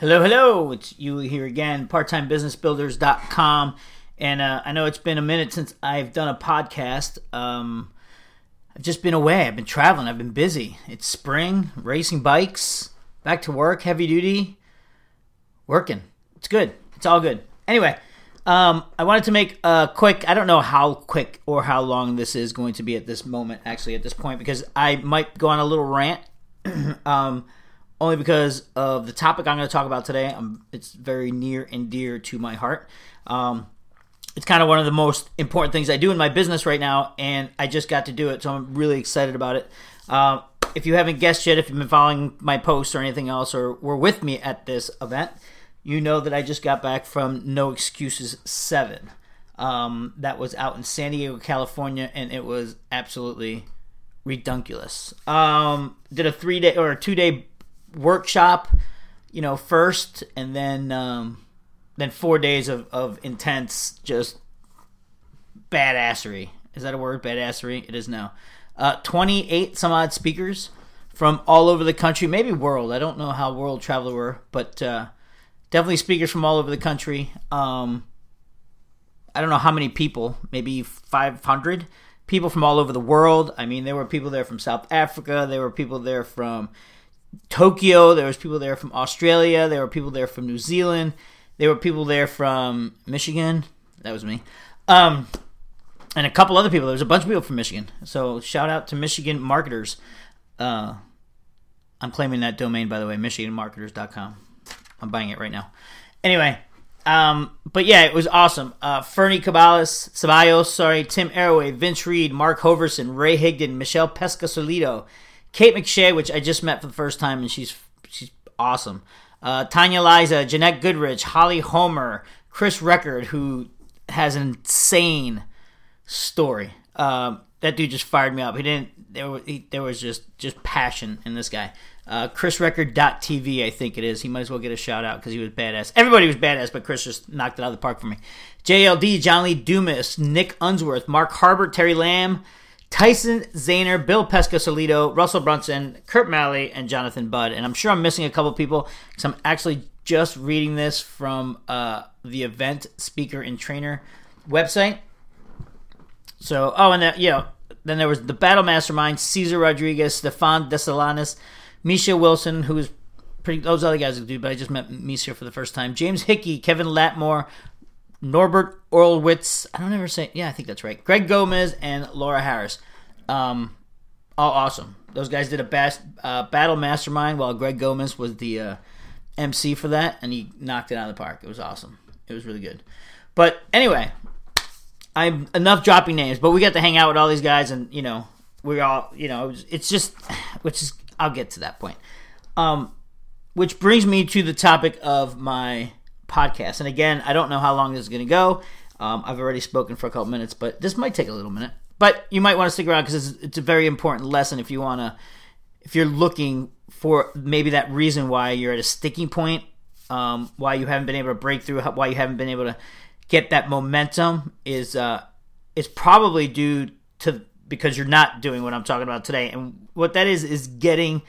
Hello, hello. It's you here again, parttimebusinessbuilders.com. And uh, I know it's been a minute since I've done a podcast. Um, I've just been away. I've been traveling. I've been busy. It's spring, racing bikes, back to work, heavy duty, working. It's good. It's all good. Anyway, um, I wanted to make a quick, I don't know how quick or how long this is going to be at this moment, actually, at this point, because I might go on a little rant. um, only because of the topic I'm going to talk about today. Um, it's very near and dear to my heart. Um, it's kind of one of the most important things I do in my business right now, and I just got to do it, so I'm really excited about it. Uh, if you haven't guessed yet, if you've been following my posts or anything else, or were with me at this event, you know that I just got back from No Excuses 7. Um, that was out in San Diego, California, and it was absolutely redunculous. Um, did a three day or a two day workshop, you know, first, and then um, then four days of, of intense just badassery. Is that a word? Badassery. It is now. Uh, Twenty eight some odd speakers from all over the country, maybe world. I don't know how world traveler were, but uh, definitely speakers from all over the country. Um, I don't know how many people, maybe 500 people from all over the world. I mean, there were people there from South Africa, there were people there from Tokyo. There was people there from Australia. There were people there from New Zealand. There were people there from Michigan. That was me. Um, and a couple other people. There was a bunch of people from Michigan. So shout out to Michigan marketers. Uh, I'm claiming that domain, by the way, michiganmarketers.com. I'm buying it right now. Anyway, um, but yeah, it was awesome. Uh, Fernie Cabalas, Ceballos, sorry, Tim Erway, Vince Reed, Mark Hoverson, Ray Higdon, Michelle Pescosolido, Kate McShay, which I just met for the first time, and she's she's awesome. Uh, Tanya Aliza, Jeanette Goodrich, Holly Homer, Chris Record, who has an insane story. Um, that dude just fired me up. He didn't. There was he, there was just just passion in this guy. Uh, ChrisRecord.tv, I think it is. He might as well get a shout out because he was badass. Everybody was badass, but Chris just knocked it out of the park for me. JLD, John Lee Dumas, Nick Unsworth, Mark Harbert, Terry Lamb, Tyson Zahner, Bill Pescosolido, Russell Brunson, Kurt Malley, and Jonathan Budd. And I'm sure I'm missing a couple people because I'm actually just reading this from uh, the event speaker and trainer website. So, oh, and that, know, then there was the Battle Mastermind, Cesar Rodriguez, Stefan Desalanis, Misha Wilson, who was pretty, those other guys good, but I just met Misha for the first time. James Hickey, Kevin Latmore, Norbert Orlewicz. I don't ever say. Yeah, I think that's right. Greg Gomez and Laura Harris. Um, all awesome. Those guys did a best, uh, battle mastermind while Greg Gomez was the uh, MC for that, and he knocked it out of the park. It was awesome. It was really good. But anyway, I'm enough dropping names. But we got to hang out with all these guys, and you know, we're all you know, it's just, which is I'll get to that point. Um, which brings me to the topic of my podcast. And again, I don't know how long this is going to go. Um, I've already spoken for a couple minutes, but this might take a little minute. But you might want to stick around because it's, it's, a very important lesson if you want to, if you're looking for maybe that reason why you're at a sticking point, um, why you haven't been able to break through, why you haven't been able to get that momentum is uh, is probably due to because you're not doing what I'm talking about today. And what that is is getting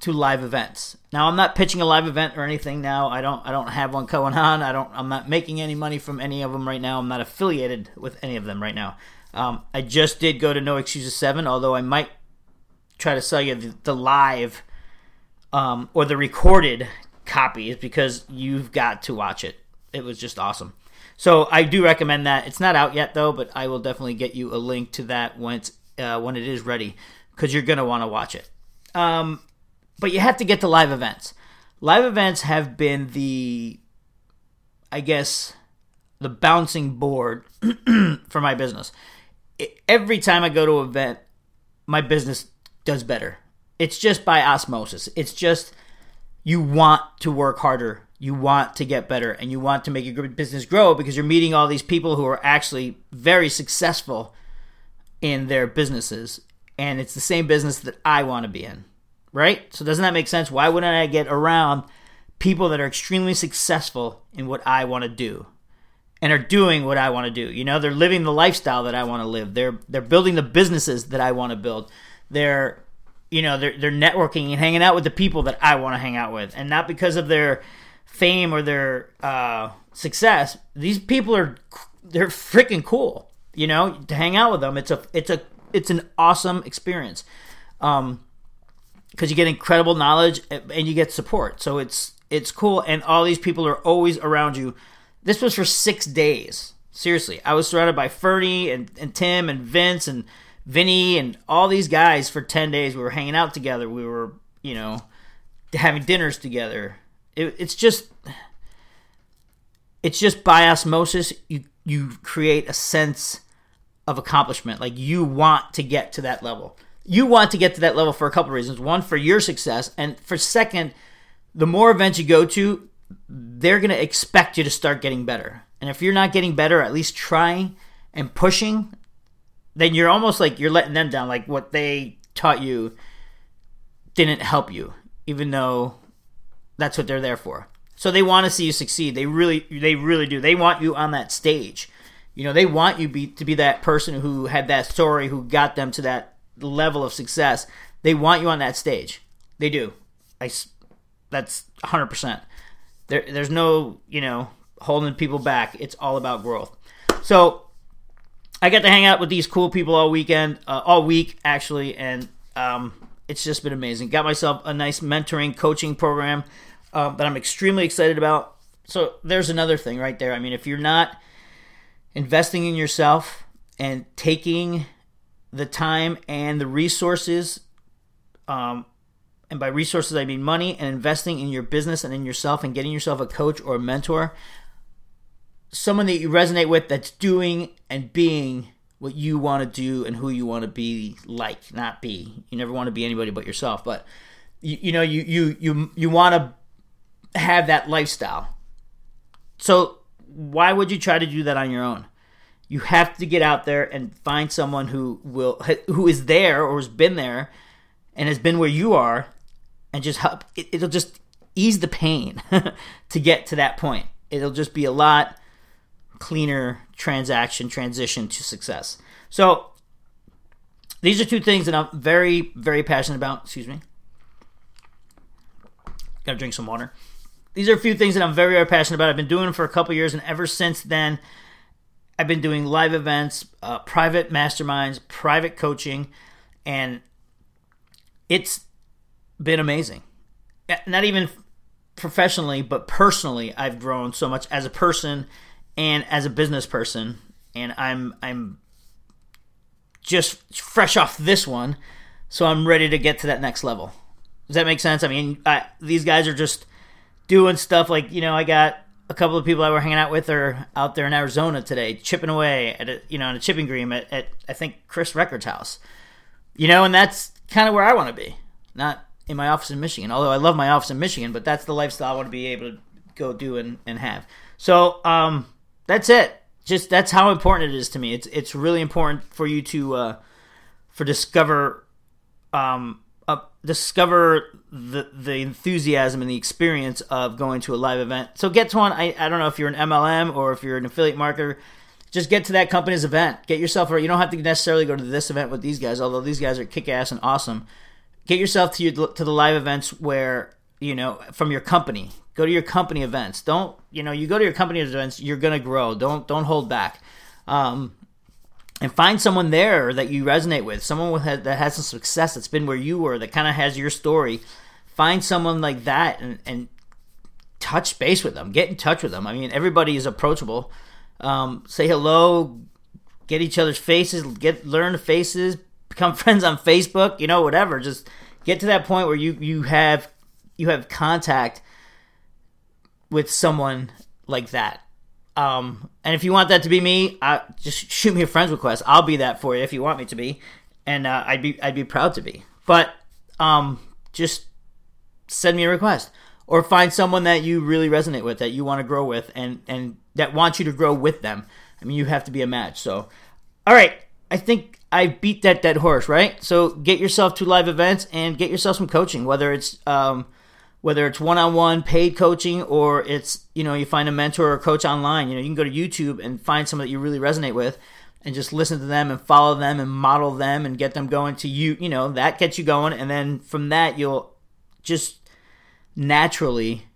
to live events. Now I'm not pitching a live event or anything now. I don't I don't have one going on. I don't I'm not making any money from any of them right now. I'm not affiliated with any of them right now. Um, I just did go to No Excuses 7, although I might try to sell you the, the live um, or the recorded copies because you've got to watch it. It was just awesome. So I do recommend that. It's not out yet though, but I will definitely get you a link to that it's uh, when it is ready because you're gonna want to watch it. Um, but you have to get to live events. Live events have been the, I guess, the bouncing board for my business. Every time I go to an event, my business does better. It's just by osmosis. It's just you want to work harder, you want to get better, and you want to make your business grow because you're meeting all these people who are actually very successful in their businesses. And it's the same business that I want to be in right? So doesn't that make sense? Why wouldn't I get around people that are extremely successful in what I want to do and are doing what I want to do? You know, they're living the lifestyle that I want to live. They're they're building the businesses that I want to build. They're you know, they're they're networking and hanging out with the people that I want to hang out with. And not because of their fame or their uh, success. These people are they're freaking cool. You know, to hang out with them, it's a it's a it's an awesome experience. Um, because you get incredible knowledge eh, and you get support. So it's it's cool, and all these people are always around you. This was for six days. Seriously, I was surrounded by Fernie and, and Tim and Vince and Vinny and all these guys for ten days. We were hanging out together. We were, you know, having dinners together. It, it's just, it's just by osmosis. You you create a sense of accomplishment. Like you want to get to that level. You want to get to that level for a couple of reasons. One, for your success, and for second, the more events you go to, they're going to expect you to start getting better. And if you're not getting better, at least trying and pushing, then you're almost like you're letting them down. Like what they taught you didn't help you, even though that's what they're there for. So they want to see you succeed. They really, they really do. They want you on that stage. You know, they want you be, to be that person who had that story, who got them to that level of success. They want you on that stage. They do. I, that's 100%. There, there's no, you know, holding people back. It's all about growth. So I got to hang out with these cool people all weekend, uh, all week actually, and um, it's just been amazing. Got myself a nice mentoring coaching program uh, that I'm extremely excited about. So there's another thing right there. I mean, if you're not investing in yourself and taking the time and the resources um, and by resources I mean money and investing in your business and in yourself and getting yourself a coach or a mentor, someone that you resonate with that's doing and being what you want to do and who you want to be like, not be. You never want to be anybody but yourself, but you, you know you you you you want to have that lifestyle. So why would you try to do that on your own? You have to get out there and find someone who will who is there or has been there and has been where you are and just help it, it'll just ease the pain to get to that point. It'll just be a lot cleaner transaction transition to success. So these are two things that I'm very, very passionate about. Excuse me. Gotta drink some water. These are a few things that I'm very, very passionate about. I've been doing them for a couple years, and ever since then, I've been doing live events, uh, private masterminds, private coaching, and it's been amazing. Not even professionally, but personally, I've grown so much as a person and as a business person, and I'm I'm just fresh off this one, so I'm ready to get to that next level. Does that make sense? I mean, I, these guys are just doing stuff like you know I got a couple of people I were hanging out with are out there in Arizona today, chipping away at a you know on a chipping green at, at I think Chris Records house, you know, and that's kind of where I want to be, not in my office in Michigan. Although I love my office in Michigan, but that's the lifestyle I want to be able to go do and, and have. So um, that's it. Just that's how important it is to me. It's it's really important for you to uh, for discover um, uh, discover the the enthusiasm and the experience of going to a live event. So get to one. I, I don't know if you're an MLM or if you're an affiliate marketer. Just get to that company's event. Get yourself. You don't have to necessarily go to this event with these guys, although these guys are kick ass and awesome. Get yourself to your, to the live events where you know from your company Go to your company events. Don't you know? You go to your company events, you're gonna grow. Don't don't hold back. Um, and find someone there that you resonate with, someone with that has some success that's been where you were, that kind of has your story. Find someone like that and, and touch base with them. Get in touch with them. I mean, everybody is approachable. Um, say hello, get each other's faces, get learn the faces, become friends on Facebook. You know, whatever. Just get to that point where you you have you have contact with someone like that. Um, and if you want that to be me, uh, just shoot me a friends request. I'll be that for you if you want me to be, and uh, I'd be I'd be proud to be. But um, just send me a request or find someone that you really resonate with, that you want to grow with, and and that wants you to grow with them. I mean, you have to be a match. So, all right, I think I beat that dead horse, right? So get yourself to live events and get yourself some coaching, whether it's um, whether it's one-on-one paid coaching or it's you know you find a mentor or coach online you know you can go to youtube and find someone that you really resonate with and just listen to them and follow them and model them and get them going to you you know that gets you going and then from that you'll just naturally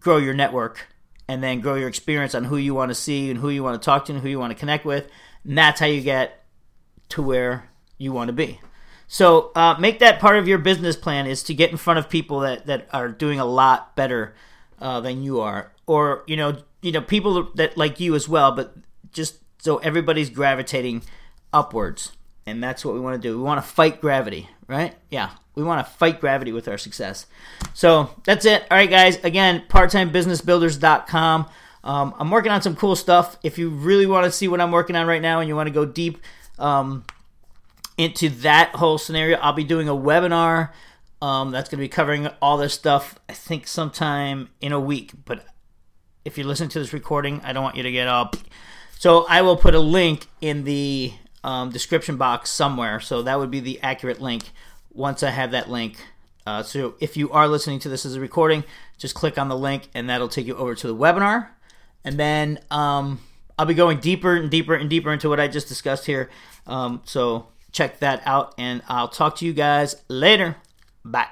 grow your network and then grow your experience on who you want to see and who you want to talk to and who you want to connect with. And that's how you get to where you want to be. So uh, make that part of your business plan is to get in front of people that, that are doing a lot better uh, than you are, or you know, you know, people that like you as well. But just so everybody's gravitating upwards, and that's what we want to do. We want to fight gravity, right? Yeah, we want to fight gravity with our success. So that's it. All right, guys. Again, parttimebusinessbuilders.com. Um, I'm working on some cool stuff. If you really want to see what I'm working on right now and you want to go deep, um, into that whole scenario. I'll be doing a webinar um, that's going to be covering all this stuff, I think, sometime in a week. But if you're listening to this recording, I don't want you to get up. So I will put a link in the um, description box somewhere. So that would be the accurate link once I have that link. Uh, so if you are listening to this as a recording, just click on the link and that'll take you over to the webinar. And then um, I'll be going deeper and deeper and deeper into what I just discussed here. Um, so check that out, and I'll talk to you guys later. Bye.